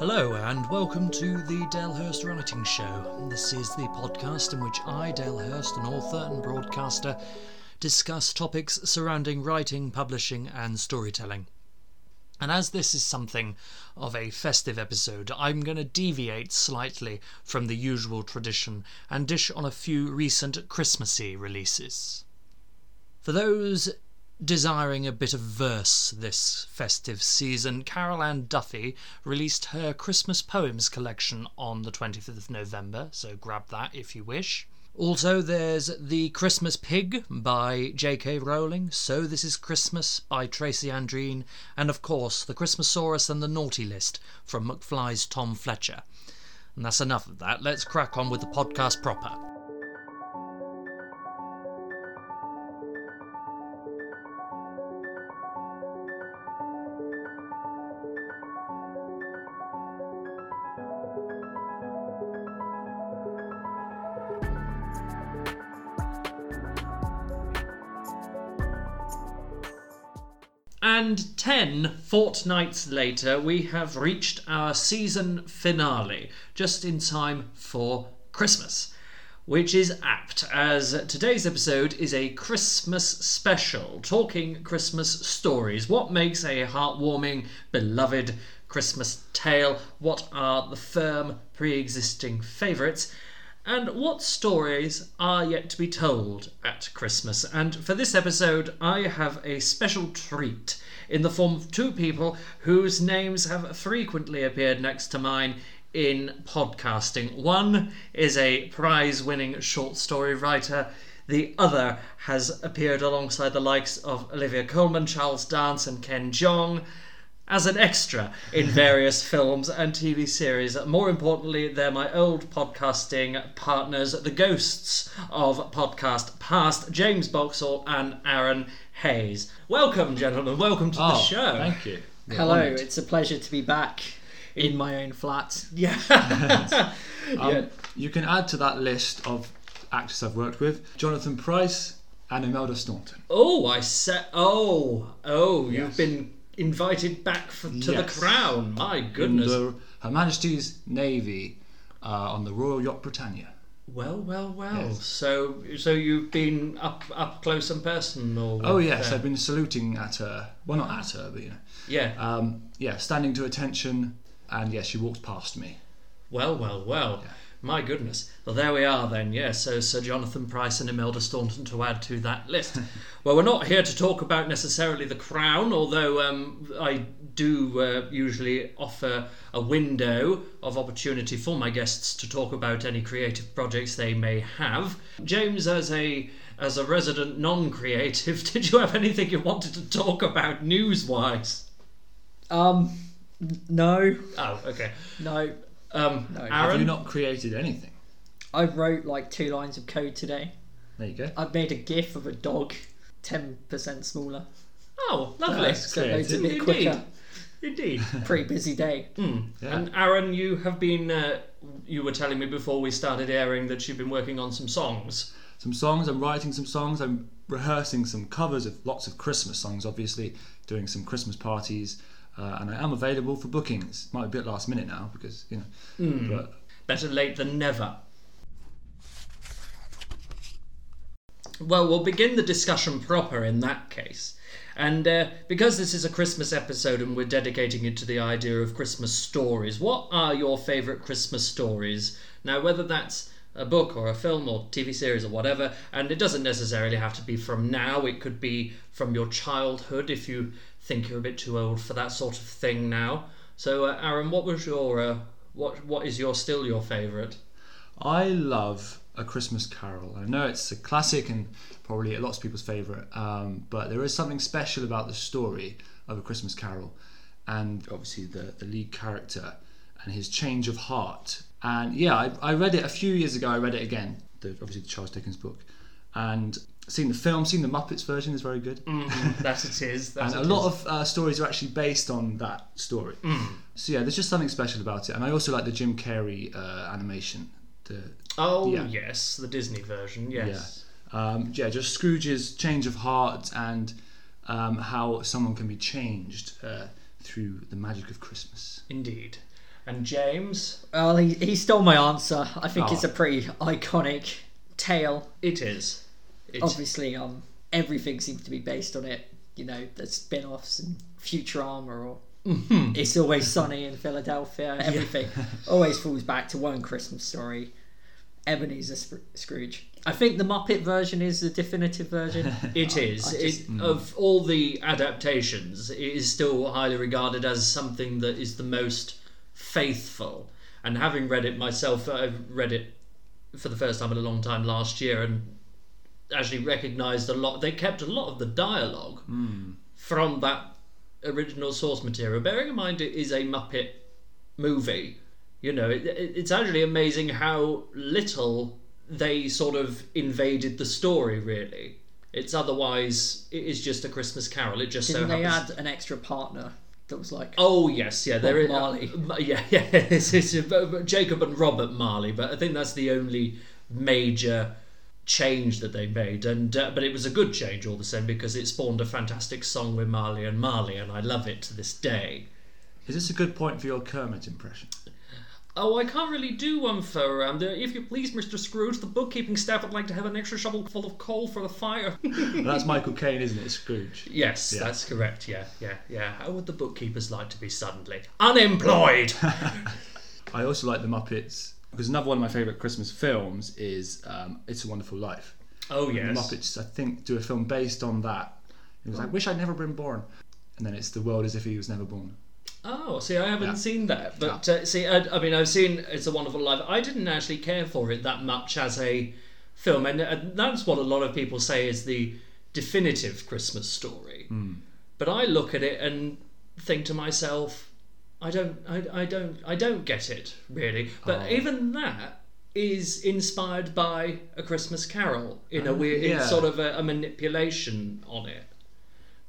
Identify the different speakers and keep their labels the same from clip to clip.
Speaker 1: Hello, and welcome to the Dalehurst Writing Show. This is the podcast in which I, Dale Hurst, an author and broadcaster, discuss topics surrounding writing, publishing, and storytelling. And as this is something of a festive episode, I'm going to deviate slightly from the usual tradition and dish on a few recent Christmassy releases. For those desiring a bit of verse this festive season, Carol Ann Duffy released her Christmas Poems collection on the 25th of November, so grab that if you wish. Also, there's The Christmas Pig by J.K. Rowling, So This Is Christmas by Tracy Andreen, and of course, The Christmasaurus and the Naughty List from McFly's Tom Fletcher. And that's enough of that. Let's crack on with the podcast proper. And ten fortnights later, we have reached our season finale, just in time for Christmas. Which is apt, as today's episode is a Christmas special, talking Christmas stories. What makes a heartwarming, beloved Christmas tale? What are the firm, pre existing favourites? And what stories are yet to be told at Christmas. And for this episode, I have a special treat in the form of two people whose names have frequently appeared next to mine in podcasting. One is a prize winning short story writer. The other has appeared alongside the likes of Olivia Colman, Charles Dance, and Ken Jeong as an extra in various films and TV series. More importantly, they're my old podcasting partners, the ghosts of podcast past, James Boxall and Aaron Hayes. Welcome, gentlemen. Welcome to the
Speaker 2: Oh,
Speaker 1: show.
Speaker 2: Thank you. We're
Speaker 3: Hello,
Speaker 2: honoured.
Speaker 3: it's a pleasure to be back in my own flat.
Speaker 1: Yeah.
Speaker 2: Um,
Speaker 1: yeah.
Speaker 2: You can add to that list of actors I've worked with Jonathan Pryce and Imelda Staunton.
Speaker 1: Oh, I said. Oh, oh, you've been invited back for, to
Speaker 2: Yes.
Speaker 1: the crown. My goodness.
Speaker 2: The Her Majesty's Navy uh, on the Royal Yacht Britannia.
Speaker 1: Well, well, well.
Speaker 2: Yes.
Speaker 1: So, so you've been up, up close and personal.
Speaker 2: Oh yes,
Speaker 1: uh,
Speaker 2: I've been saluting at her. Well, not at her, but you know.
Speaker 1: Yeah.
Speaker 2: Um, yeah, standing to attention, and yes, she walked past me.
Speaker 1: Well, well, well. My goodness. Well, there we are then. Yes, so Sir Jonathan Pryce and Imelda Staunton to add to that list. well, we're not here to talk about necessarily the crown, although um, I do uh, usually offer a window of opportunity for my guests to talk about any creative projects they may have. James, as a as a resident non-creative, did you have anything you wanted to talk about news-wise?
Speaker 3: Um, no,
Speaker 1: Oh, okay.
Speaker 3: no.
Speaker 1: Um,
Speaker 3: No.
Speaker 1: Aaron,
Speaker 2: Have you not created anything?
Speaker 3: I wrote like two lines of code today.
Speaker 2: There you go.
Speaker 3: I've made a GIF of a dog, ten percent smaller.
Speaker 1: Oh, lovely.
Speaker 2: That's
Speaker 3: So it loads a bit
Speaker 1: Indeed.
Speaker 3: quicker.
Speaker 1: Indeed.
Speaker 3: Pretty busy day.
Speaker 1: Mm.
Speaker 2: Yeah.
Speaker 1: And Aaron, you have been. Uh, you were telling me before we started airing that you've been working on some songs.
Speaker 2: Some songs. I'm writing some songs. I'm rehearsing some covers of lots of Christmas songs. Obviously, doing some Christmas parties. Uh, and I am available for bookings. Might be a bit last minute now because you know, but
Speaker 1: Better late than never. Well, we'll begin the discussion proper in that case. And uh, because this is a Christmas episode and we're dedicating it to the idea of Christmas stories, what are your favourite Christmas stories? Now, whether that's a book or a film or TV series or whatever, and it doesn't necessarily have to be from now, it could be from your childhood if you think you're a bit too old for that sort of thing now. So, uh, Aaron, what was your. Uh, what, what is your still your favourite?
Speaker 2: I love A Christmas Carol. I know it's a classic and probably lots of people's favourite, um, but there is something special about the story of A Christmas Carol and obviously the, the lead character and his change of heart. And yeah, I, I read it a few years ago, I read it again, the, obviously the Charles Dickens book, and seen the film, seen the Muppets version is very good.
Speaker 1: that it is. That
Speaker 2: and a lot
Speaker 1: is.
Speaker 2: of uh, stories are actually based on that story. So yeah, there's just something special about it, and I also like the Jim Carrey uh, animation. The
Speaker 1: Oh
Speaker 2: yeah.
Speaker 1: yes, the Disney version. Yes.
Speaker 2: um, yeah, just Scrooge's change of heart and um, how someone can be changed uh, through the magic of Christmas.
Speaker 1: Indeed. And James,
Speaker 3: Well, he, he stole my answer. I think
Speaker 2: Oh.
Speaker 3: it's a pretty iconic tale.
Speaker 1: it is. It's,
Speaker 3: Obviously, um, everything seems to be based on it. You know, the spin-offs and Futurama or
Speaker 1: Mm-hmm.
Speaker 3: It's Always Sunny in Philadelphia. Everything always falls back to one Christmas story. Ebenezer Sp- Scrooge. I think the Muppet version is the definitive version.
Speaker 1: It is.
Speaker 3: I just-
Speaker 1: it, Of all the adaptations, it is still highly regarded as something that is the most faithful. And having read it myself, I read it for the first time in a long time last year and actually recognised a lot. They kept a lot of the dialogue from that original source material. Bearing in mind it is a Muppet movie, you know, it, it, it's actually amazing how little they sort of invaded the story, really. It's otherwise, it is just a Christmas carol. It just
Speaker 3: Didn't
Speaker 1: so
Speaker 3: they
Speaker 1: happens.
Speaker 3: add an extra partner that was like,
Speaker 1: Oh yes, yeah, there is
Speaker 3: Marley.
Speaker 1: uh, yeah, yeah, it's, it's, uh, Jacob and Robert Marley, but I think that's the only major change that they made, and uh, but it was a good change all the same because it spawned a fantastic song with Marley and Marley, and I love it to this day.
Speaker 2: Is this a good point for your Kermit impression?
Speaker 1: Oh, I can't really do one for um. The, if you please, Mr. Scrooge, the bookkeeping staff would like to have an extra shovel full of coal for the fire.
Speaker 2: That's Michael Caine, isn't it? Scrooge.
Speaker 1: yes,
Speaker 2: Yeah.
Speaker 1: that's correct. Yeah, yeah, yeah. How would the bookkeepers like to be suddenly unemployed?
Speaker 2: I also like the Muppets because another one of my favourite Christmas films is um, It's a Wonderful Life.
Speaker 1: oh
Speaker 2: And
Speaker 1: yes.
Speaker 2: The Muppets, I think, do a film based on that. It was like, wish I'd never been born. And then it's the world as if he was never born.
Speaker 1: Oh, see, I haven't
Speaker 2: Yeah.
Speaker 1: seen that, but uh, see, I, I mean, I've seen It's a Wonderful Life. I didn't actually care for it that much as a film, and, and that's what a lot of people say is the definitive Christmas story. But I look at it and think to myself, I don't, I, I don't, I don't get it really. But
Speaker 2: Oh.
Speaker 1: even that is inspired by a Christmas Carol in a
Speaker 2: Oh,
Speaker 1: weird,
Speaker 2: yeah.
Speaker 1: it's sort of a, a manipulation on it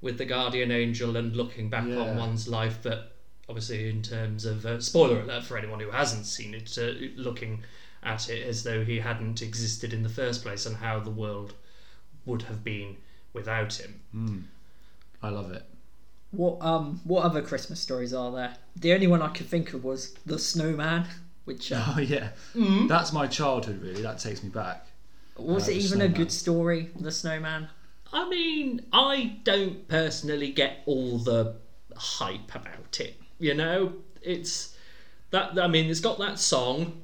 Speaker 1: with the guardian angel and looking back
Speaker 2: Yeah.
Speaker 1: on one's life, but obviously in terms of uh, spoiler alert for anyone who hasn't seen it, uh, looking at it as though he hadn't existed in the first place and how the world would have been without him.
Speaker 2: I love it.
Speaker 3: What um what other Christmas stories are there? The only one I could think of was the Snowman, which uh,
Speaker 2: Oh, yeah.
Speaker 1: Mm-hmm.
Speaker 2: That's my childhood, really. That takes me back.
Speaker 3: was
Speaker 2: Uh,
Speaker 3: it
Speaker 2: the
Speaker 3: even a good story? The Snowman.
Speaker 1: I mean, I don't personally get all the hype about it. You know, it's that. I mean, it's got that song,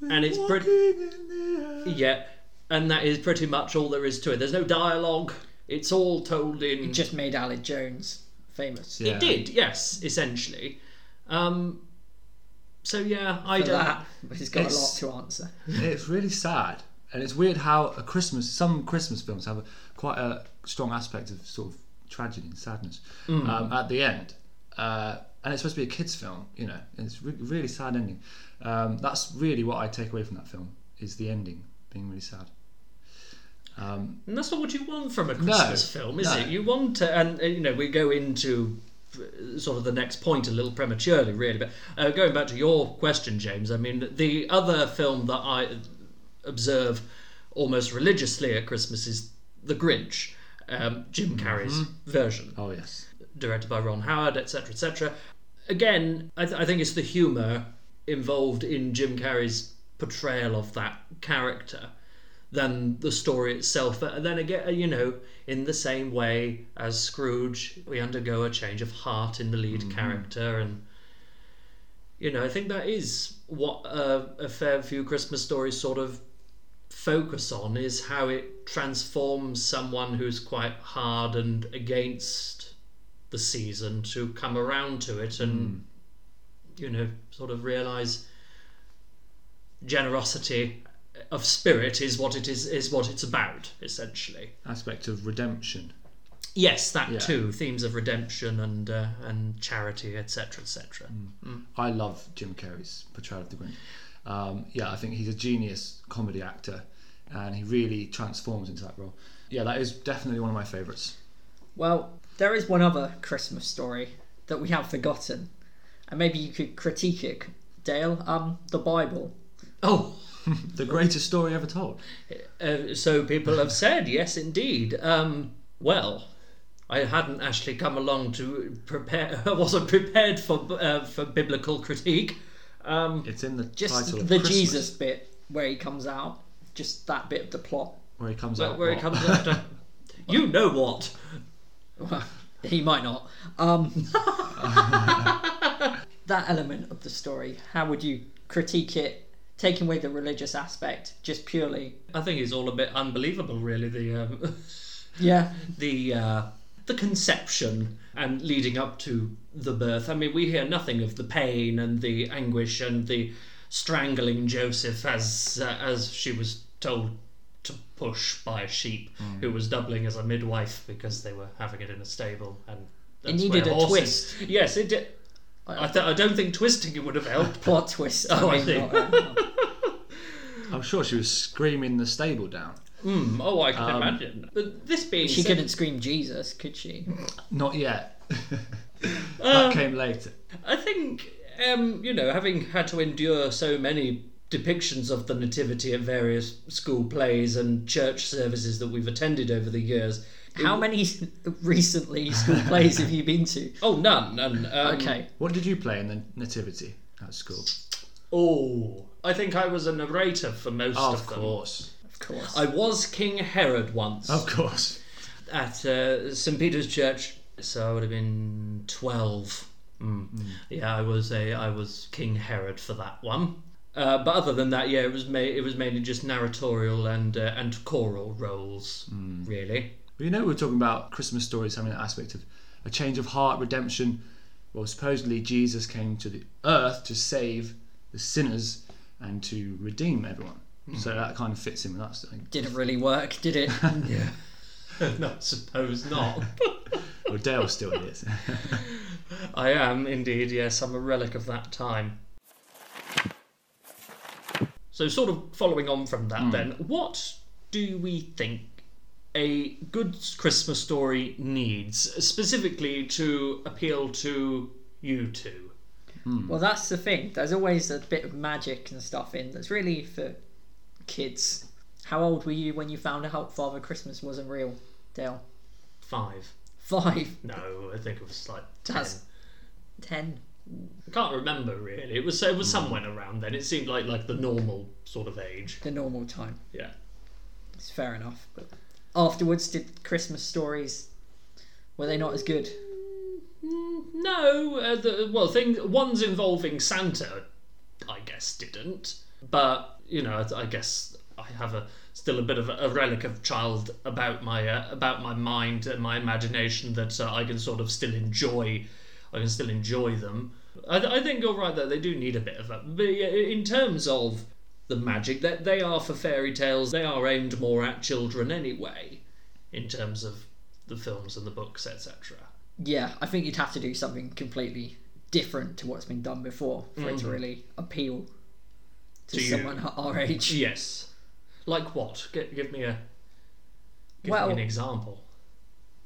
Speaker 1: and it's pretty.
Speaker 2: Walking in the air.
Speaker 1: Yeah, and that is pretty much all there is to it. There's no dialogue. It's all told in.
Speaker 3: It just made Aled Jones famous.
Speaker 2: Yeah.
Speaker 1: It did, yes, essentially. Um, so yeah, I
Speaker 3: For
Speaker 1: don't.
Speaker 3: that, but he's got
Speaker 2: It's-
Speaker 3: a lot to answer.
Speaker 2: It's really sad. And it's weird how a Christmas, some Christmas films have a, quite a strong aspect of sort of tragedy and sadness
Speaker 1: Mm.
Speaker 2: um, at the end. Uh, and it's supposed to be a kids' film, you know, and it's re- really sad ending. Um, that's really what I take away from that film is the ending being really sad. Um,
Speaker 1: And that's not what you want from a Christmas film, is
Speaker 2: no.
Speaker 1: it? You want to, and uh, you know, we go into uh, sort of the next point a little prematurely, really. But uh, going back to your question, James, I mean, the other film that I observe almost religiously at Christmas is The Grinch, um, Jim Carrey's version.
Speaker 2: oh, yes.
Speaker 1: directed by Ron Howard, etc., etc. Again, I, th- I think it's the humour involved in Jim Carrey's portrayal of that character than the story itself. But then again, you know, in the same way as Scrooge, we undergo a change of heart in the lead character, and you know, I think that is what uh, a fair few Christmas stories sort of focus on is how it transforms someone who's quite hard and against the season to come around to it and you know sort of realize generosity of spirit is what it is is what it's about essentially
Speaker 2: Aspect of redemption.
Speaker 1: yes that
Speaker 2: Yeah.
Speaker 1: too themes of redemption and uh, and charity etc etc
Speaker 2: I love Jim Carrey's portrayal of the Grinch. Um, yeah, I think he's a genius comedy actor, and he really transforms into that role. Yeah, that is definitely one of my favourites.
Speaker 3: Well, there is one other Christmas story that we have forgotten, and maybe you could critique it, Dale. Um, the Bible.
Speaker 1: Oh
Speaker 2: The greatest story ever told.
Speaker 1: Uh, so people have said, yes, indeed. Um, well, I hadn't actually come along to prepare. I wasn't prepared for uh, for biblical critique. Um,
Speaker 2: It's in the
Speaker 3: Just the
Speaker 2: Christmas,
Speaker 3: Jesus bit where he comes out. Just that bit of the plot.
Speaker 2: where he comes
Speaker 1: where,
Speaker 2: out.
Speaker 1: where
Speaker 2: what?
Speaker 1: comes after. You know what?
Speaker 3: Well, he might not. Um, that element of the story, how would you critique it, taking away the religious aspect, just purely?
Speaker 1: I think it's all a bit unbelievable, really. The um,
Speaker 3: Yeah,
Speaker 1: the uh, the conception and leading up to the birth. I mean, we hear nothing of the pain and the anguish and the strangling Joseph as uh, as she was told to push by a sheep who was doubling as a midwife because they were having it in a stable and.
Speaker 3: It needed
Speaker 1: where
Speaker 3: a
Speaker 1: horses-
Speaker 3: twist.
Speaker 1: Yes, it did. I, th- I don't think twisting it would have helped.
Speaker 3: plot twist.
Speaker 1: Oh, I
Speaker 3: mean,
Speaker 1: see.
Speaker 3: not- uh,
Speaker 2: I'm sure she was screaming the stable down.
Speaker 1: Mm, oh, I can
Speaker 2: Um,
Speaker 1: imagine. But this being
Speaker 3: she
Speaker 1: said,
Speaker 3: couldn't scream Jesus, could she?
Speaker 2: Not yet. that
Speaker 1: Um,
Speaker 2: came later.
Speaker 1: I think, um, you know, having had to endure so many depictions of the Nativity at various school plays and church services that we've attended over the years. it-
Speaker 3: How many recently school plays have you been to?
Speaker 1: Oh, none. none. Um,
Speaker 3: Okay,
Speaker 2: What did you play in the nativity at school?
Speaker 1: Oh, I think I was a narrator for most
Speaker 2: Oh,
Speaker 1: of
Speaker 2: of
Speaker 1: them.
Speaker 2: course,
Speaker 3: of course.
Speaker 1: I was King Herod once
Speaker 2: of course.
Speaker 1: at uh, St Peter's Church, so I would have been twelve. Mm. Yeah, I was a I was King Herod for that one. Uh, but other than that, yeah, it was ma- it was mainly just narratorial and uh, and choral roles, really.
Speaker 2: But you know, we are talking about Christmas stories having that aspect of a change of heart, redemption. Well, supposedly Jesus came to the earth to save the sinners and to redeem everyone. So that kind of fits in with us. I.
Speaker 3: Didn't really work, did it?
Speaker 1: Yeah. no, I suppose not.
Speaker 2: Well, Dale still is.
Speaker 1: I am indeed, yes, I'm a relic of that time. So, sort of following on from that, hmm. then, what do we think a good Christmas story needs, specifically to appeal to you two? Hmm.
Speaker 3: Well, that's the thing. There's always a bit of magic and stuff in that's really for kids. How old were you when you found out Father Christmas wasn't real, Dale?
Speaker 1: Five.
Speaker 3: Five,
Speaker 1: No, I think it was like ten.
Speaker 3: That's- ten.
Speaker 1: I can't remember really. It was it was somewhere around then. It seemed like like the normal sort of age.
Speaker 3: The normal time.
Speaker 1: Yeah.
Speaker 3: It's fair enough. But afterwards, did Christmas stories were they not as good?
Speaker 1: Mm, No, uh, the, well, thing ones involving Santa, I guess didn't. But you know, I, I guess I have a still a bit of a, a relic of child about my uh, about my mind and my imagination that uh, I can sort of still enjoy. I can still enjoy them. I, I think you're right though; they do need a bit of that. But yeah, in terms of the magic, that they are for fairy tales. They are aimed more at children anyway, in terms of the films and the books, etc.
Speaker 3: Yeah, I think you'd have to do something completely different to what's been done before for it to mm-hmm. really appeal to,
Speaker 1: To you.
Speaker 3: someone our age.
Speaker 1: Yes. Like what? G- give me a give
Speaker 3: Well-
Speaker 1: me an example.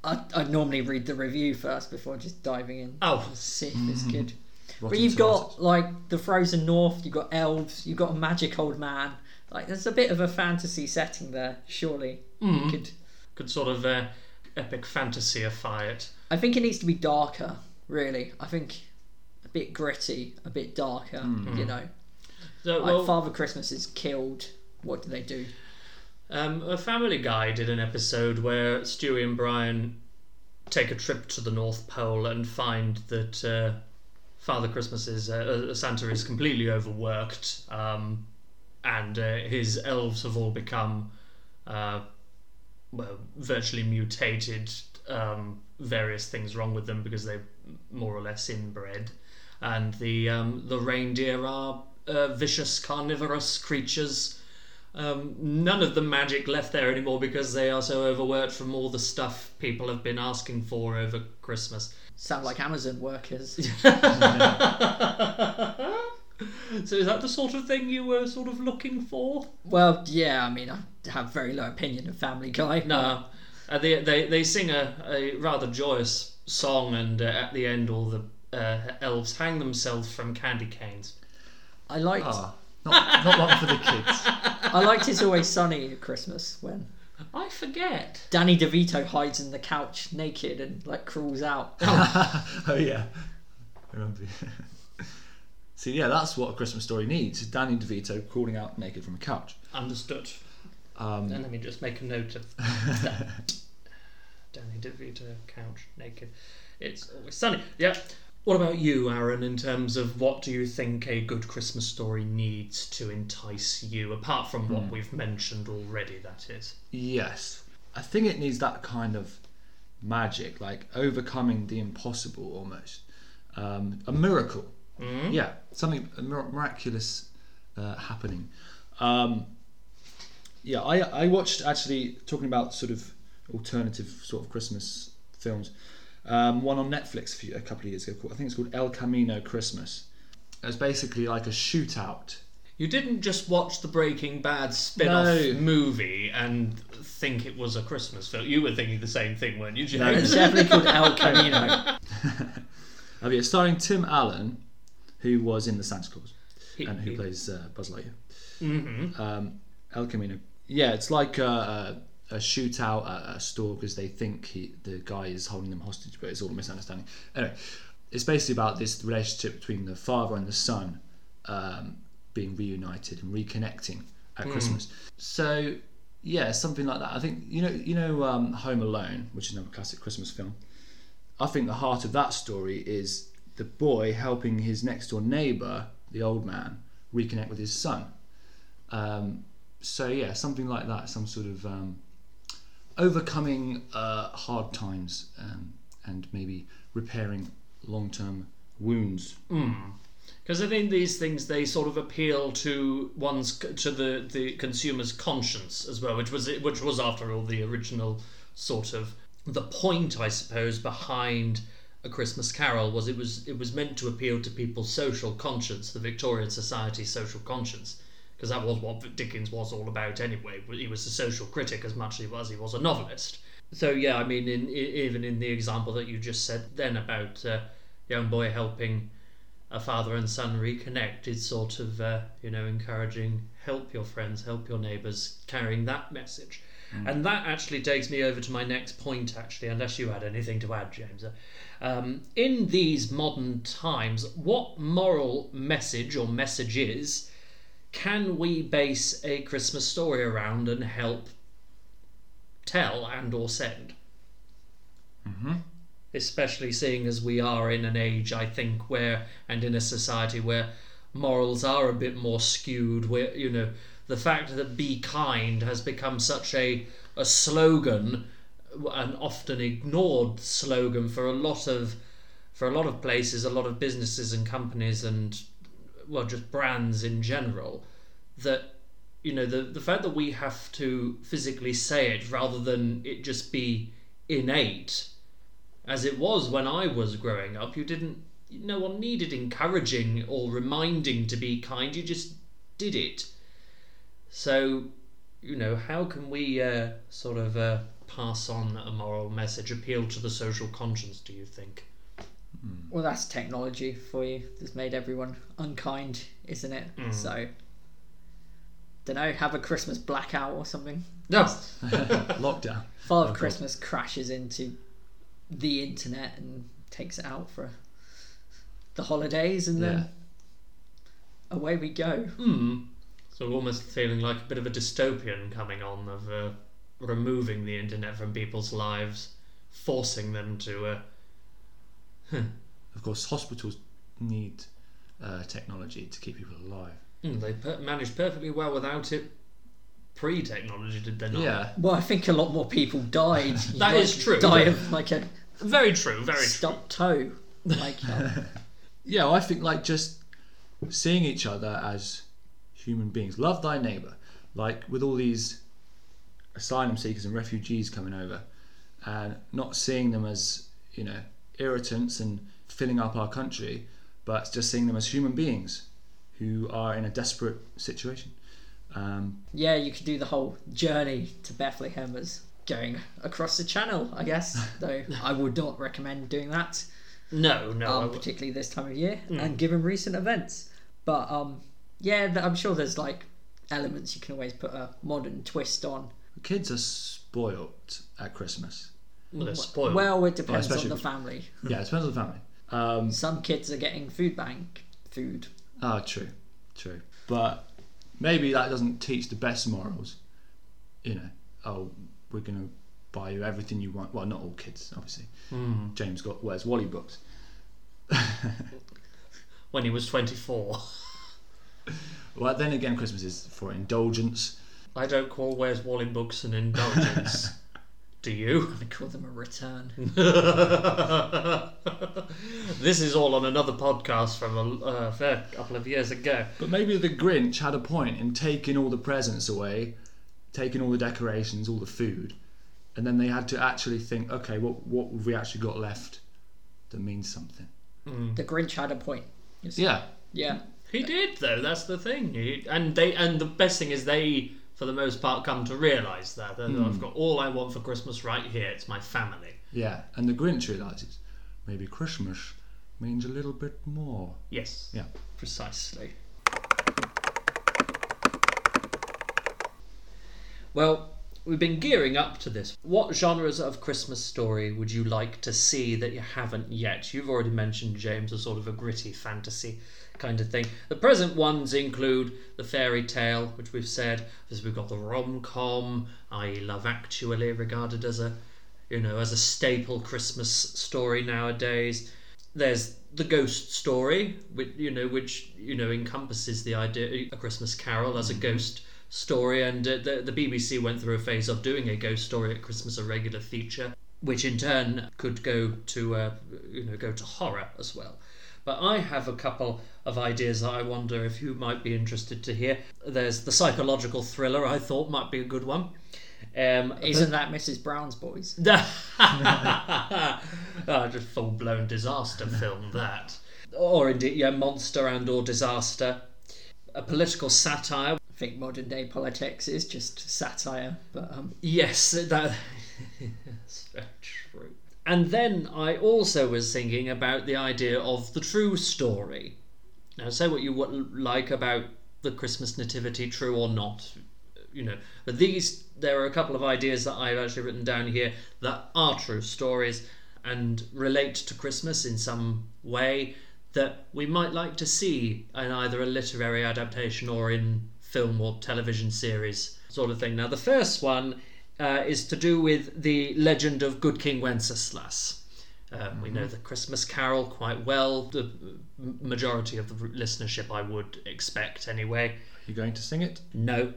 Speaker 3: I, I'd normally read the review first before just diving in.
Speaker 1: Oh,
Speaker 3: See if it's mm-hmm. good. But
Speaker 2: Rotten
Speaker 3: you've
Speaker 2: Tomatoes.
Speaker 3: got like the frozen north, you've got elves, you've got a magic old man. Like there's a bit of a fantasy setting there. Surely you mm-hmm. could.
Speaker 1: could sort of uh, epic fantasyify it.
Speaker 3: I think it needs to be darker. Really, I think a bit gritty, a bit darker. Mm. You mm. know,
Speaker 1: So,
Speaker 3: like
Speaker 1: well,
Speaker 3: Father Christmas is killed. What do they do?
Speaker 1: Um, a Family Guy did an episode where Stewie and Brian take a trip to the North Pole and find that uh, Father Christmas is uh, uh, Santa is completely overworked, um, and uh, his elves have all become uh, well, virtually mutated. Um, various things wrong with them because they're more or less inbred, and the um, the reindeer are uh, vicious carnivorous creatures. Um, none of the magic left there anymore because they are so overworked from all the stuff people have been asking for over Christmas.
Speaker 3: Sound like Amazon workers.
Speaker 1: So is that the sort of thing you were sort of looking for?
Speaker 3: well, yeah. I mean, I have very low opinion of Family Guy.
Speaker 1: No, uh, they, they they sing a, a rather joyous song, and uh, at the end, all the uh, elves hang themselves from candy canes.
Speaker 3: I liked.
Speaker 2: Ah, not, not one for the kids.
Speaker 3: I liked It's Always Sunny at Christmas when
Speaker 1: I forget.
Speaker 3: Danny DeVito hides in the couch naked and like crawls out.
Speaker 2: oh yeah, I remember. See, yeah, that's what a Christmas story needs: Danny DeVito crawling out naked from a couch.
Speaker 1: Understood.
Speaker 2: Um,
Speaker 1: Then let me just make a note of that. Danny DeVito, couch, naked. It's always sunny. Yeah. What about you, Aaron, in terms of what do you think a good Christmas story needs to entice you, apart from what we've mentioned already, that is?
Speaker 2: Yes, I think it needs that kind of magic, like overcoming the impossible almost. Um, a miracle.
Speaker 1: Mm?
Speaker 2: Yeah, something miraculous uh, happening. Um, yeah, I, I watched actually talking about sort of alternative sort of Christmas films. Um, one on Netflix a, few, a couple of years ago. Called, I think it's called El Camino Christmas. It was basically like a shootout.
Speaker 1: You didn't just watch the Breaking Bad spin off
Speaker 2: No.
Speaker 1: movie and think it was a Christmas film. You were thinking the same thing, weren't you,
Speaker 2: No.
Speaker 1: James?
Speaker 3: It's definitely called El Camino.
Speaker 2: Uh, yeah, starring Tim Allen, who was in the Santa Claus
Speaker 1: He-
Speaker 2: and who
Speaker 1: he-
Speaker 2: plays uh, Buzz Lightyear.
Speaker 1: Mhm.
Speaker 2: um, El Camino. Yeah, it's like a, a, shootout at a store because they think he, the guy is holding them hostage, but it's all a misunderstanding. Anyway, it's basically about this relationship between the father and the son um, being reunited and reconnecting at Christmas. So yeah, something like that. I think you know you know um, Home Alone, which is another classic Christmas film. I think the heart of that story is the boy helping his next door neighbour, the old man, reconnect with his son. Um, so yeah, something like that, some sort of um, overcoming uh, hard times um, and maybe repairing long-term wounds.
Speaker 1: Because I think these things they sort of appeal to one's to the the consumer's conscience as well, which was which was after all the original sort of the point I suppose behind a Christmas Carol was it was it was meant to appeal to people's social conscience, the Victorian society's social conscience, because that was what Dickens was all about anyway. He was a social critic as much as he was a novelist. So yeah, I mean, in, even in the example that you just said then about uh, young boy helping a father and son reconnect is sort of uh, you know encouraging help your friends help your neighbors carrying that message and that actually takes me over to my next point actually unless you had anything to add james um, in these modern times what moral message or messages can we base a christmas story around and help tell and or send? Mm-hmm. Especially seeing as we are in an age I think where and in a society where morals are a bit more skewed where you know the fact that be kind has become such a a slogan an often ignored slogan for a lot of for a lot of places a lot of businesses and companies and well just brands in general that you know the the fact that we have to physically say it rather than it just be innate as it was when I was growing up. You didn't, no one needed encouraging or reminding to be kind. You just did it. So, you know, how can we uh, sort of uh, pass on a moral message, appeal to the social conscience? Do you think?
Speaker 3: Well, that's technology for you that's made everyone unkind, isn't it? So, don't know, have a Christmas blackout or something.
Speaker 1: No.
Speaker 2: Lockdown.
Speaker 3: Father
Speaker 2: God.
Speaker 3: Christmas crashes into the internet and takes it out for the holidays, and then away we go.
Speaker 1: Hmm. So almost feeling like a bit of a dystopian coming on of uh, removing the internet from people's lives, forcing them to. Uh,
Speaker 2: Of course, hospitals need uh, technology to keep people alive.
Speaker 1: hmm, they per- managed perfectly well without it. Pre-technology, did they not?
Speaker 2: Yeah,
Speaker 3: Well, I think a lot more people died. You
Speaker 1: That
Speaker 3: might
Speaker 1: is true.
Speaker 3: Die of like a
Speaker 1: Very true. Very true.
Speaker 3: stubbed toe. Like,
Speaker 2: yeah. I think like just seeing each other as human beings. Love thy neighbor. Like with all these asylum seekers and refugees coming over, and not seeing them as you know irritants and filling up our country, but just seeing them as human beings who are in a desperate situation. Um,
Speaker 3: yeah, you could do the whole journey to Bethlehem as going across the channel, I guess. Though I would not recommend doing that,
Speaker 1: No, no. I
Speaker 3: um, particularly this time of year
Speaker 1: Mm.
Speaker 3: and given recent events. But um, yeah, th- I'm sure there's like elements you can always put a modern twist on.
Speaker 2: kids are spoilt at Christmas.
Speaker 1: Well, they're spoiled.
Speaker 3: Well, it depends on the family.
Speaker 2: Yeah, it depends on the family. Um,
Speaker 3: Some kids are getting food bank food.
Speaker 2: ah, true, true. But maybe that doesn't teach the best morals. You know, oh, we're gonna buy you everything you want. Well, not all kids, obviously.
Speaker 1: Hmm.
Speaker 2: James got Where's Wally books.
Speaker 1: when he was 24.
Speaker 2: Well, then again, Christmas is for indulgence.
Speaker 1: I don't call Where's Wally books an indulgence. Do you?
Speaker 3: I call them a return.
Speaker 1: this is all on another podcast from a uh, fair couple of years ago.
Speaker 2: But maybe the Grinch had a point in taking all the presents away, taking all the decorations, all the food, and then they had to actually think, okay, what what have we actually got left that means something?
Speaker 3: The Grinch had a point.
Speaker 2: Yeah,
Speaker 3: Yeah.
Speaker 1: He did, though. That's the thing. He, and they, and the best thing is they, for the most part, come to realise that, that hmm. I've got all I want for Christmas right here. It's my family.
Speaker 2: yeah. And the Grinch realizes maybe Christmas means a little bit more.
Speaker 1: Yes.
Speaker 2: Yeah.
Speaker 1: Precisely. Well, we've been gearing up to this. What genres of Christmas story would you like to see that you haven't yet? You've already mentioned, James, as sort of a gritty fantasy kind of thing. The present ones include the fairy tale, which we've said. Because we've got the rom com, i.e., Love Actually, regarded as a you know as a staple Christmas story nowadays. There's the ghost story, which you know, which you know encompasses the idea a Christmas Carol as a mm-hmm. ghost story, and uh, the the BBC went through a phase of doing a ghost story at Christmas, a regular feature, which in turn could go to uh, you know go to horror as well. But I have a couple of ideas that I wonder if you might be interested to hear. There's the psychological thriller I thought might be a good one. Um,
Speaker 3: Isn't that Mrs. Brown's Boys?
Speaker 1: oh, just full blown disaster film that, or indeed, yeah, monster and or disaster. A political satire.
Speaker 3: Think modern day politics is just satire, but um,
Speaker 1: Yes, that that's very true. And then I also was thinking about the idea of the true story. Now, say what you like about the Christmas Nativity, true or not, you know. But these, there are a couple of ideas that I've actually written down here that are true stories and relate to Christmas in some way that we might like to see in either a literary adaptation or in film or television series sort of thing. Now, the first one uh, is to do with the legend of Good King Wenceslas. Um, We know the Christmas Carol quite well. The majority of the listenership, I would expect, anyway.
Speaker 2: You going to sing it?
Speaker 1: No.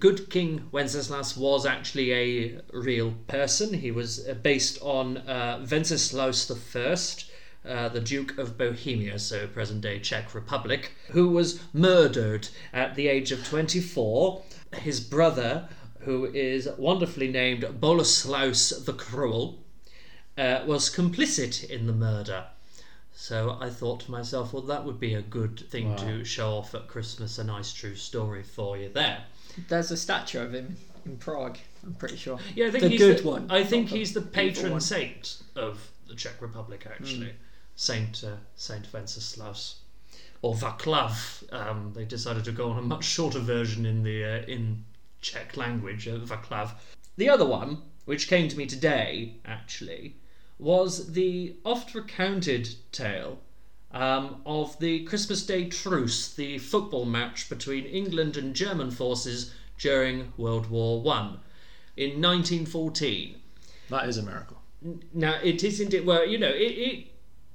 Speaker 1: Good King Wenceslas was actually a real person. He was uh, based on uh, Wenceslaus I, uh, the Duke of Bohemia, so present day Czech Republic, who was murdered at the age of 24. His brother, who is wonderfully named Boleslaus the Cruel, uh, was complicit in the murder. So I thought to myself, well, that would be a good thing to show off at Christmas, a nice true story for you there.
Speaker 3: there's a statue of him in Prague. I'm pretty sure.
Speaker 1: Yeah, I think
Speaker 3: the
Speaker 1: he's
Speaker 3: good
Speaker 1: the,
Speaker 3: one.
Speaker 1: I think
Speaker 3: the
Speaker 1: he's the patron saint of the Czech Republic, actually. Saint uh, Saint Wenceslaus or Vaclav. Um, they decided to go on a much shorter version in the uh, in Czech language, uh, Vaclav. The other one, which came to me today, actually, was the oft recounted tale um, of the Christmas Day truce, the football match between England and German forces during World War One in 1914.
Speaker 2: That is a miracle.
Speaker 1: Now it isn't it well, you know, it, it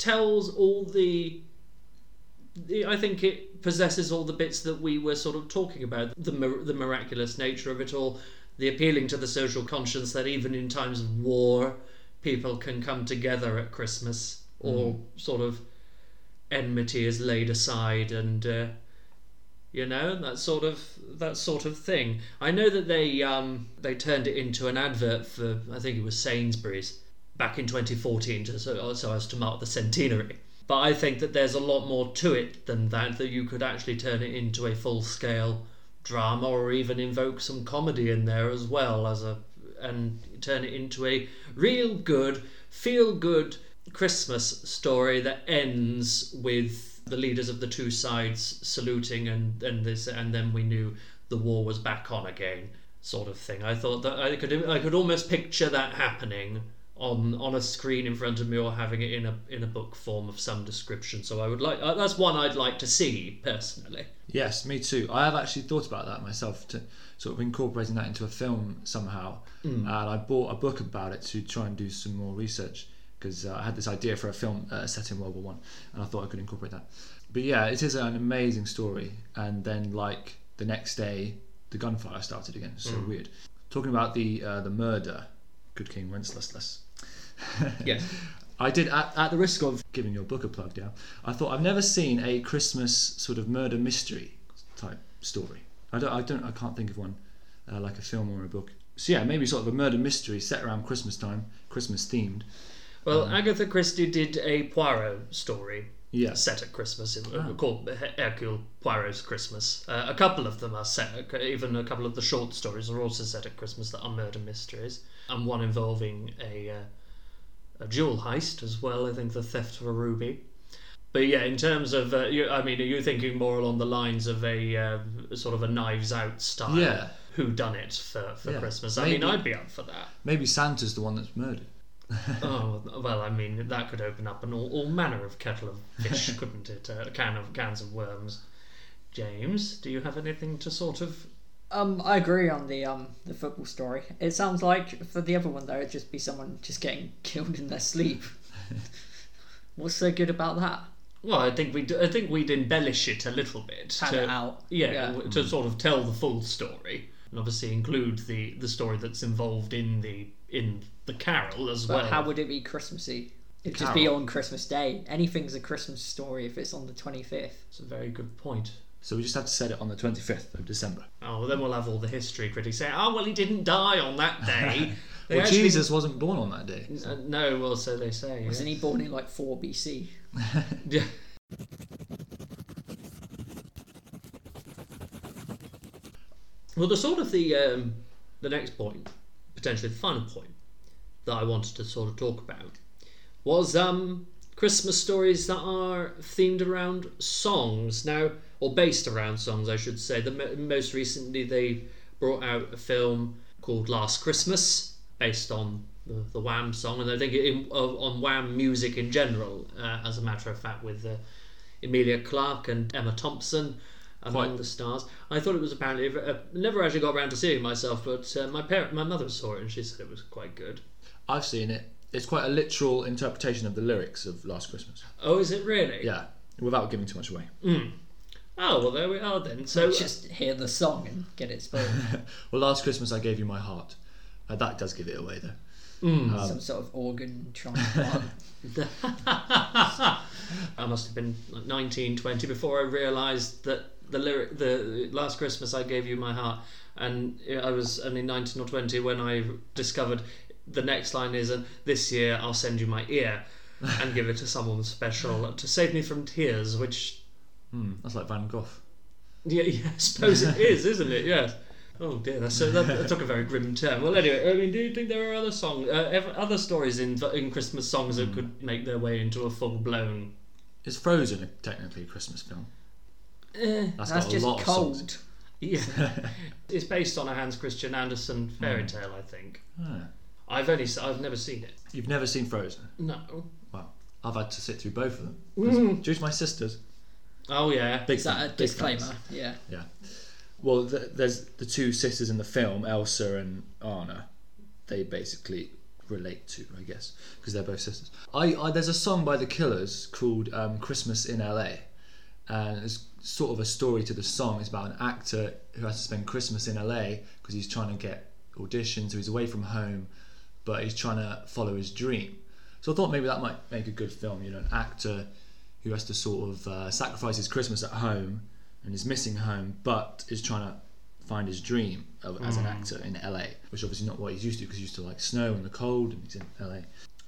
Speaker 1: tells all the. I think it possesses all the bits that we were sort of talking about the the miraculous nature of it all, the appealing to the social conscience that even in times of war, people can come together at Christmas, or sort of enmity is laid aside and. Uh, you know that sort of that sort of thing. I know that they um, they turned it into an advert for I think it was Sainsbury's back in 2014 to, so, so as to mark the centenary. But I think that there's a lot more to it than that. That you could actually turn it into a full scale drama or even invoke some comedy in there as well as a and turn it into a real good feel good Christmas story that ends with the leaders of the two sides saluting and and this and then we knew the war was back on again sort of thing. I thought that I could I could almost picture that happening on on a screen in front of me or having it in a in a book form of some description. So I would like uh, that's one I'd like to see personally.
Speaker 2: Yes, me too. I have actually thought about that myself to sort of incorporating that into a film somehow. And I bought a book about it to try and do some more research because uh, I had this idea for a film uh, set in World War One, and I thought I could incorporate that. But yeah, it is an amazing story. And then like the next day, the gunfire started again. So weird. Talking about the uh, the murder, Good King Wenceslas.
Speaker 1: Yes.
Speaker 2: I did, at, at the risk of giving your book a plug, yeah. I thought I've never seen a Christmas sort of murder mystery type story. I don't, I don't, I can't think of one uh, like a film or a book. So yeah, maybe sort of a murder mystery set around Christmas time, Christmas themed.
Speaker 1: Well, Agatha Christie did a Poirot story
Speaker 2: Yeah,
Speaker 1: set at Christmas, it-
Speaker 2: Ah.
Speaker 1: called Hercule Poirot's Christmas. Uh, a couple of them are set, even a couple of the short stories are also set at Christmas that are murder mysteries, and one involving a, uh, a jewel heist as well. I think the theft of a ruby. But yeah, in terms of, uh, you, I mean, are you thinking more along the lines of a uh, sort of a Knives Out style?
Speaker 2: Yeah.
Speaker 1: Who done it for, for
Speaker 2: Yeah.
Speaker 1: Christmas? I mean, I'd be up for that.
Speaker 2: maybe Santa's the one that's murdered.
Speaker 1: oh well, I mean that could open up an all, all manner of kettle of fish, couldn't it? A can of cans of worms. James, do you have anything to sort of?
Speaker 3: Um, I agree on the um the football story. It sounds like for the other one though, it'd just be someone just getting killed in their sleep. What's so good about that?
Speaker 1: Well, I think we I think we'd embellish it a little bit
Speaker 3: Pad
Speaker 1: to
Speaker 3: it out.
Speaker 1: yeah,
Speaker 3: Yeah.
Speaker 1: to sort of tell the full story and obviously include the the story that's involved in the in the carol as
Speaker 3: But
Speaker 1: well.
Speaker 3: how would it be Christmassy? It'd just be on Christmas Day. Anything's a Christmas story if it's on the twenty fifth.
Speaker 1: It's a very good point.
Speaker 2: So we just have to set it on the 25th of December.
Speaker 1: Oh, well, then we'll have all the history critics say, "Oh, well, he didn't die on that day."
Speaker 2: Well,
Speaker 1: actually-
Speaker 2: Jesus wasn't born on that day.
Speaker 1: Uh, no, well, so they say.
Speaker 3: Wasn't
Speaker 1: yeah.
Speaker 3: he born in like four BC?
Speaker 1: Yeah. Well, the sort of the um, the next point, potentially the final point that I wanted to sort of talk about was um, Christmas stories that are themed around songs now, or based around songs, I should say. The mo- most recently they brought out a film called Last Christmas, based on the, the Wham song, and I think in, uh, on Wham music in general, uh, as a matter of fact, with uh, Emilia Clarke and Emma Thompson among
Speaker 2: Quite.
Speaker 1: the stars. I thought it was apparently uh, never actually got around to seeing it myself, but uh, my parent, my mother saw it, and she said it was quite good.
Speaker 2: I've seen it. It's quite a literal interpretation of the lyrics of Last Christmas.
Speaker 1: Oh, is it really?
Speaker 2: Yeah, without giving too much away.
Speaker 1: Oh well, there we are then. So
Speaker 3: just hear the song and get it spoiled.
Speaker 2: Well, Last Christmas I gave you my heart. Uh, that does give it away though.
Speaker 1: Mm.
Speaker 3: Some sort of organ transplant.
Speaker 1: I must have been like 19, 20 before I realised that the lyric, the last Christmas I gave you my heart, and I was only 19 or 20 when I discovered the next line is, and this year I'll send you my ear and give it to someone special to save me from tears, which,
Speaker 2: Hmm, that's like Van Gogh.
Speaker 1: yeah, yeah I suppose it is, isn't it? Yes. Oh dear, that's, so that, that took a very grim turn. Well, anyway, I mean, do you think there are other songs, uh, other stories in in Christmas songs that could make their way into a full blown
Speaker 2: Is Frozen a, technically a Christmas film?
Speaker 1: Eh,
Speaker 2: That's,
Speaker 3: That's
Speaker 2: got a
Speaker 3: just cold.
Speaker 1: yeah. it's based on a Hans Christian Andersen fairy tale, I think.
Speaker 2: Ah.
Speaker 1: I've only I've never seen it.
Speaker 2: You've never seen Frozen?
Speaker 1: No.
Speaker 2: Well, I've had to sit through both of them.
Speaker 1: Mm.
Speaker 2: Due to my sisters.
Speaker 1: Oh yeah.
Speaker 2: Big
Speaker 3: Is that
Speaker 2: fan,
Speaker 3: a
Speaker 2: big
Speaker 3: disclaimer?
Speaker 2: fans.
Speaker 3: Yeah.
Speaker 2: Yeah. Well, th there's the two sisters in the film, Elsa and Anna. They basically relate to, I guess, because they're both sisters. I, I there's a song by the Killers called um, "Christmas in L.A." and it's sort of a story to the song. It's about an actor who has to spend Christmas in LA because he's trying to get auditions, so he's away from home, but he's trying to follow his dream. So I thought maybe that might make a good film. You know, an actor who has to sort of uh, sacrifice his Christmas at home and is missing home, but is trying to find his dream of, as an actor in LA, which obviously not what he's used to because he's used to like snow and the cold, and he's in LA.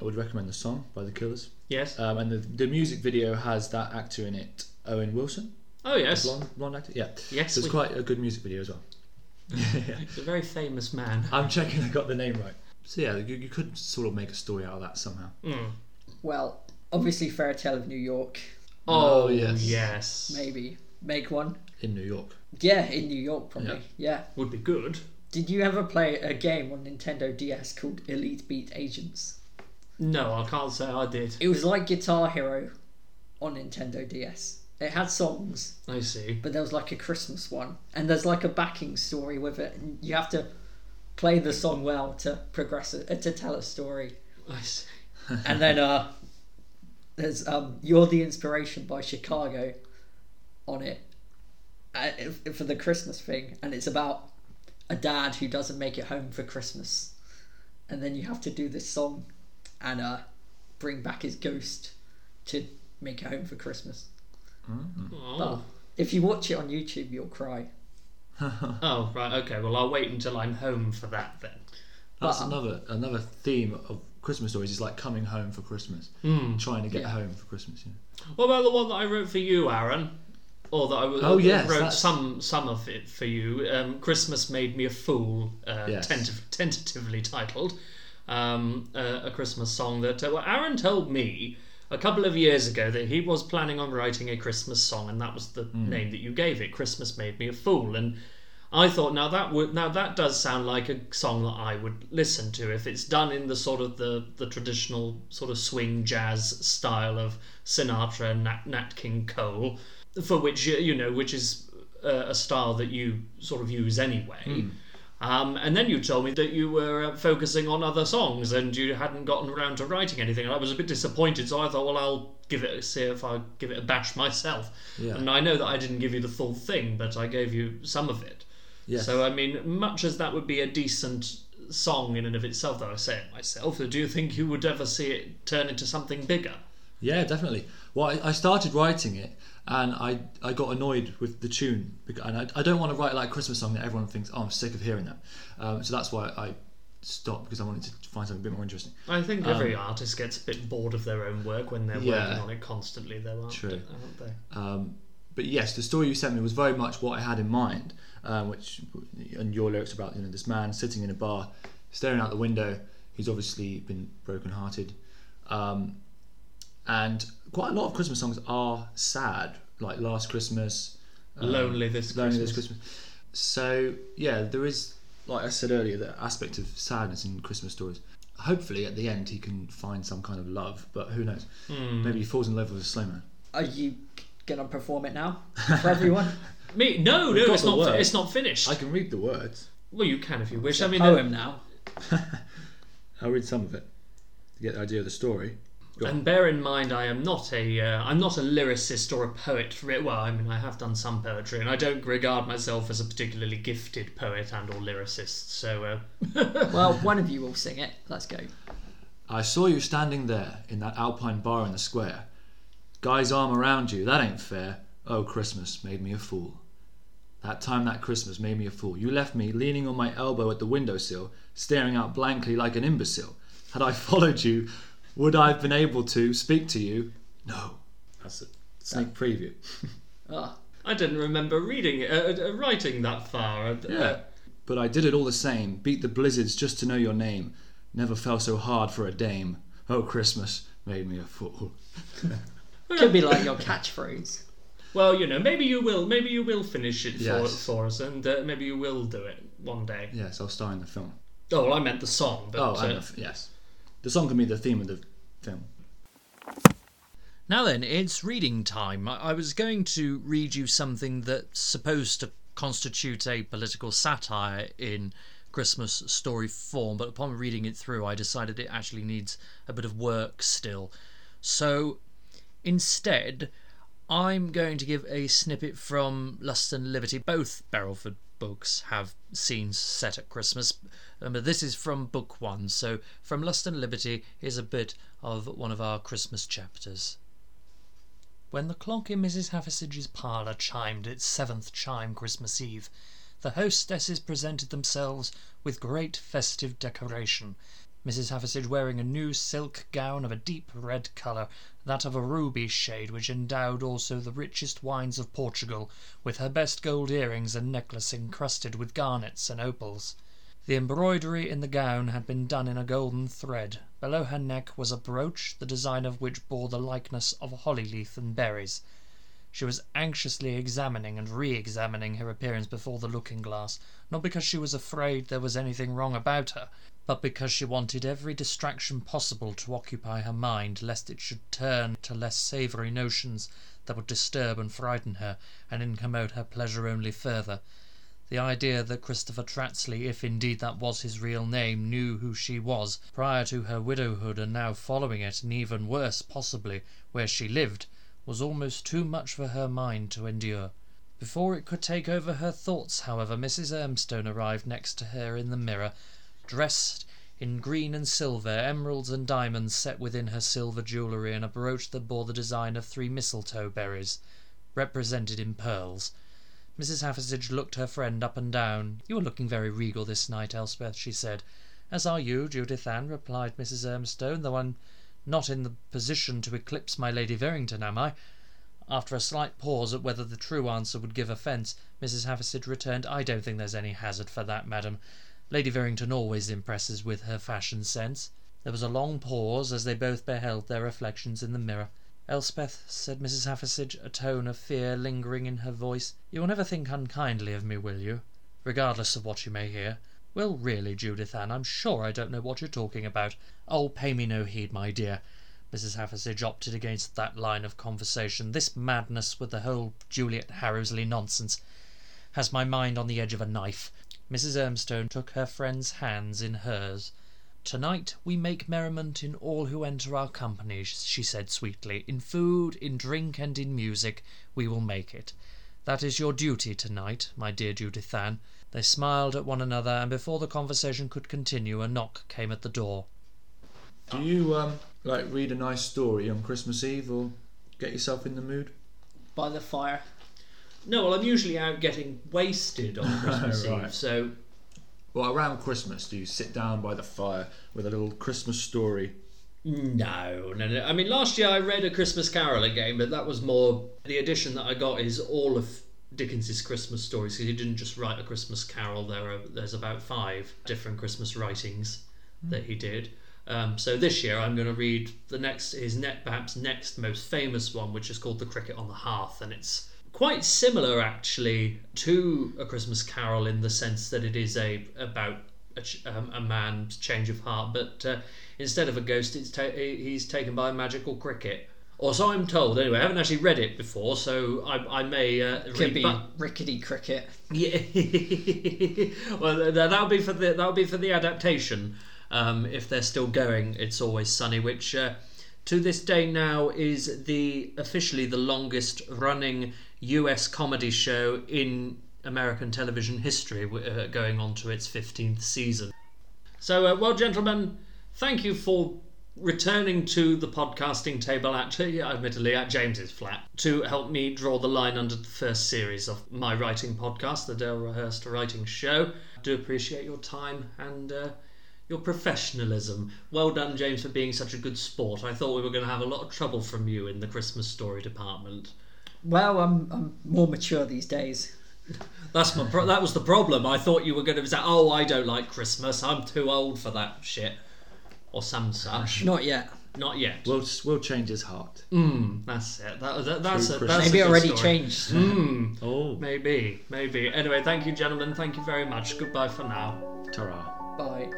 Speaker 2: I would recommend the song by the Killers,
Speaker 1: Yes.
Speaker 2: um, and the, the music video has that actor in it, Owen Wilson,
Speaker 1: Oh yes.
Speaker 2: blonde, blonde actor. Yeah,
Speaker 1: Yes.
Speaker 2: so it's
Speaker 1: we-
Speaker 2: quite a good music video as well.
Speaker 1: He's a very famous man.
Speaker 2: I'm checking I got the name right. So yeah, you, you could sort of make a story out of that somehow.
Speaker 1: Mm.
Speaker 3: Well, obviously, Fairy Tale of New York.
Speaker 1: Oh
Speaker 2: Oh, yes.
Speaker 1: yes.
Speaker 3: Maybe make one.
Speaker 2: In New York.
Speaker 3: Yeah, in New York, probably. Yeah.
Speaker 1: Would be good.
Speaker 3: Did you ever play a game on Nintendo DS called Elite Beat Agents?
Speaker 1: No, I can't say I did.
Speaker 3: It was like Guitar Hero on Nintendo DS. It had songs,
Speaker 1: I see.
Speaker 3: but there was like a Christmas one, and there's like a backing story with it, and you have to play the song well to progress it, uh, to tell a story.
Speaker 1: I see.
Speaker 3: and then uh, there's um, "You're the Inspiration" by Chicago on it uh, for the Christmas thing, and it's about a dad who doesn't make it home for Christmas, and then you have to do this song and uh, bring back his ghost to make it home for Christmas. But
Speaker 1: Oh.
Speaker 3: if you watch it on YouTube, you'll cry.
Speaker 1: oh, right, okay. Well, I'll wait until I'm home for that then.
Speaker 2: That's
Speaker 3: But, um,
Speaker 2: another another theme of Christmas stories is like coming home for Christmas,
Speaker 1: Hmm.
Speaker 2: trying to get
Speaker 3: Yeah.
Speaker 2: home for Christmas. Yeah.
Speaker 1: What about the one that I wrote for you, Aaron? Or that I w-
Speaker 2: Oh, yes,
Speaker 1: wrote
Speaker 2: that's-
Speaker 1: some some of it for you. Um, Christmas made me a fool. Uh,
Speaker 2: Yes.
Speaker 1: tentative, tentatively titled, um, uh, a Christmas song that uh, well, Aaron told me a couple of years ago that he was planning on writing a Christmas song, and that was the name that you gave it. Christmas made me a fool, and I thought now that would now that does sound like a song that I would listen to if it's done in the sort of the the traditional sort of swing jazz style of Sinatra and Nat, Nat King Cole, for which you know which is uh, a style that you sort of use anyway. Um, and then you told me that you were uh, focusing on other songs and you hadn't gotten around to writing anything. And I was a bit disappointed, so I thought, well, I'll give it a, see if I give it a bash myself.
Speaker 2: Yeah.
Speaker 1: And I know that I didn't give you the full thing, but I gave you some of it.
Speaker 2: Yes.
Speaker 1: So I mean, much as that would be a decent song in and of itself, though I say it myself, do you think you would ever see it turn into something bigger?
Speaker 2: Yeah, definitely. Well, I, I started writing it, and I I got annoyed with the tune, and I, I don't want to write like a Christmas song that everyone thinks, oh, I'm sick of hearing that. Um, so that's why I stopped because I wanted to find something a bit more interesting.
Speaker 1: I think every artist gets a bit bored of their own work when they're
Speaker 2: Um, Yeah.
Speaker 1: working on it constantly, though, aren't,
Speaker 2: True.
Speaker 1: aren't they?
Speaker 2: Um, but yes, the story you sent me was very much what I had in mind, um, which and your lyrics about you know this man sitting in a bar, staring out the window. He's obviously been broken-hearted, um, and quite a lot of Christmas songs are sad, like Last Christmas, um,
Speaker 1: Lonely this
Speaker 2: Lonely
Speaker 1: Christmas.
Speaker 2: this Christmas. So yeah, there is, like I said earlier, the aspect of sadness in Christmas stories. Hopefully, at the end, he can find some kind of love, but who knows?
Speaker 1: Hmm.
Speaker 2: Maybe he falls in love with a slow man.
Speaker 3: Are you gonna perform it now for everyone?
Speaker 1: Me? No,
Speaker 2: We've
Speaker 1: no,
Speaker 2: got
Speaker 1: it's
Speaker 2: the
Speaker 1: not.
Speaker 2: words.
Speaker 1: It's not finished.
Speaker 2: I can read the words.
Speaker 1: Well, you can if you wish. I mean,
Speaker 3: Poem now.
Speaker 2: I'll read some of it to get the idea of the story. Go on.
Speaker 1: And bear in mind, I am not a uh, I'm not a lyricist or a poet. Re- Well, I mean, I have done some poetry, and I don't regard myself as a particularly gifted poet and or lyricist. So, uh,
Speaker 3: Well, one of you will sing it. Let's go.
Speaker 2: I saw you standing there in that alpine bar in the square. Guy's arm around you, that ain't fair. Oh, Christmas made me a fool. That time that Christmas made me a fool. You left me leaning on my elbow at the windowsill, staring out blankly like an imbecile. Had I followed you, would I have been able to speak to you? No. That's a sneak preview.
Speaker 3: Ah,
Speaker 1: I didn't remember reading it, uh, uh, writing that far. Uh,
Speaker 2: Yeah. But I did it all the same. Beat the blizzards just to know your name. Never fell so hard for a dame. Oh, Christmas made me a fool.
Speaker 3: could be like your catchphrase.
Speaker 1: Well, you know, maybe you will. Maybe you will finish it for,
Speaker 2: Yes.
Speaker 1: for us, and uh, maybe you will do it one day.
Speaker 2: Yes, I'll star in the film.
Speaker 1: Oh, well, I meant the song. But,
Speaker 2: Oh,
Speaker 1: uh,
Speaker 2: the f- yes. The song can be the theme of the film.
Speaker 4: Now then, it's reading time. I, I was going to read you something that's supposed to constitute a political satire in Christmas story form, but upon reading it through, I decided it actually needs a bit of work still. So instead, I'm going to give a snippet from Lust and Liberty. Both Barrelford books have scenes set at Christmas, um, but this is from book one. So from Lust and Liberty is a bit of one of our Christmas chapters. When the clock in Mrs. Hathersage's parlour chimed its seventh chime Christmas Eve, the hostesses presented themselves with great festive decoration. Mrs. Hathersage wearing a new silk gown of a deep red colour, that of a ruby shade, which endowed also the richest wines of Portugal, with her best gold earrings and necklace encrusted with garnets and opals. The embroidery in the gown had been done in a golden thread. Below her neck was a brooch, the design of which bore the likeness of a holly leaf and berries.
Speaker 1: She was anxiously examining and re examining her appearance before the looking glass, not because she was afraid there was anything wrong about her, but because she wanted every distraction possible to occupy her mind, lest it should turn to less savoury notions that would disturb and frighten her, and incommode her pleasure only further. The idea that Christopher Trattsley, if indeed that was his real name, knew who she was, prior to her widowhood and now following it, and even worse, possibly, where she lived, was almost too much for her mind to endure. Before it could take over her thoughts, however, Mrs. Ermstone arrived next to her in the mirror, dressed in green and silver, emeralds and diamonds set within her silver jewellery, and a brooch that bore the design of three mistletoe berries, represented in pearls. Mrs. Hathersage looked her friend up and down. "You are looking very regal this night, Elspeth," she said. "As are you, Judith Ann," replied Mrs. Ermstone, "though I'm not in the position to eclipse my Lady Verrington, am I?" After a slight pause at whether the true answer would give offence, Mrs. Hathersage returned, "I don't think there's any hazard for that, madam. Lady Verrington always impresses with her fashion sense." There was a long pause as they both beheld their reflections in the mirror. "Elspeth," said Mrs. Hathersage, a tone of fear lingering in her voice, "you will never think unkindly of me, will you, regardless of what you may hear?" "Well, really, Judith Ann, I'm sure I don't know what you're talking about." "Oh, pay me no heed, my dear." Mrs. Hathersage opted against that line of conversation. "This madness with the whole Juliet Harrowsley nonsense has my mind on the edge of a knife." Mrs. Ermstone took her friend's hands in hers. "To-night we make merriment in all who enter our company," she said sweetly. "In food, in drink, and in music, we will make it. That is your duty to-night, my dear Judith Ann." They smiled at one another, and before the conversation could continue a knock came at the door.
Speaker 2: Do you um, like read a nice story on Christmas Eve or get yourself in the mood?
Speaker 3: By the fire.
Speaker 5: No, well, I'm usually out getting wasted on Christmas
Speaker 2: Right.
Speaker 5: Eve, so
Speaker 2: Well, around Christmas, do you sit down by the fire with a little Christmas story?
Speaker 5: No, no, no. I mean, last year I read A Christmas Carol again, but that was more. The edition that I got is all of Dickens's Christmas stories. 'cause he didn't just write A Christmas Carol. There are there's about five different Christmas writings that he did. Um, so this year I'm going to read the next his net perhaps next most famous one, which is called The Cricket on the Hearth, and it's quite similar actually to A Christmas Carol in the sense that it is a about a, ch- um, a man's change of heart, but uh, instead of a ghost, it's ta- he's taken by a magical cricket. Or so I'm told. Anyway, I haven't actually read it before, so I, I may uh,
Speaker 3: Could
Speaker 5: read.
Speaker 3: be
Speaker 5: but-
Speaker 3: rickety cricket.
Speaker 5: yeah. well, that'll be for the that'll be for the adaptation. Um, if they're still going, it's always sunny, which uh, to this day now is the officially the longest running U.S. comedy show in American television history, uh, going on to its fifteenth season. So, uh, well, gentlemen, thank you for returning to the podcasting table, actually, admittedly, at James's flat, to help me draw the line under the first series of my writing podcast, the Dalehurst Writing Show. I do appreciate your time and uh, your professionalism. Well done, James, for being such a good sport. I thought we were going to have a lot of trouble from you in the Christmas story department.
Speaker 3: Well, I'm, I'm more mature these days.
Speaker 5: That's my pro- that was the problem. I thought you were going to say, "Oh, I don't like Christmas. I'm too old for that shit," or some such.
Speaker 3: Not yet.
Speaker 5: Not yet.
Speaker 2: We'll, we'll change his heart.
Speaker 5: Mm, that's it. That, that, that's
Speaker 2: True
Speaker 5: a, that's
Speaker 3: Maybe
Speaker 5: a
Speaker 3: it
Speaker 5: good
Speaker 3: already
Speaker 5: story.
Speaker 3: changed.
Speaker 5: Mm,
Speaker 2: Oh,
Speaker 5: maybe, maybe. Anyway, thank you, gentlemen. Thank you very much. Goodbye for now.
Speaker 2: ta
Speaker 3: Bye.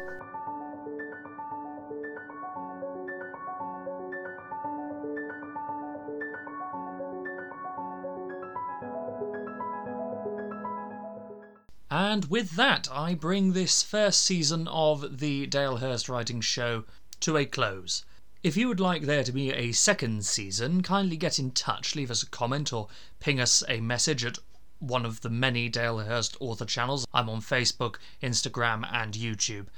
Speaker 1: And with that, I bring this first season of the Dalehurst Writing Show to a close. If you would like there to be a second season, kindly get in touch, leave us a comment, or ping us a message at one of the many Dalehurst author channels. I'm on Facebook, Instagram, and YouTube.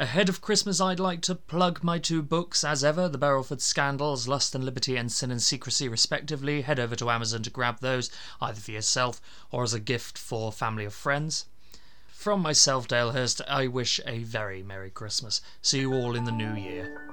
Speaker 1: Ahead of Christmas, I'd like to plug my two books as ever The Barrelford Scandals, Lust and Liberty, and Sin and Secrecy, respectively. Head over to Amazon to grab those, either for yourself or as a gift for family or friends. From myself, Dalehurst, I wish a very Merry Christmas. See you all in the new year.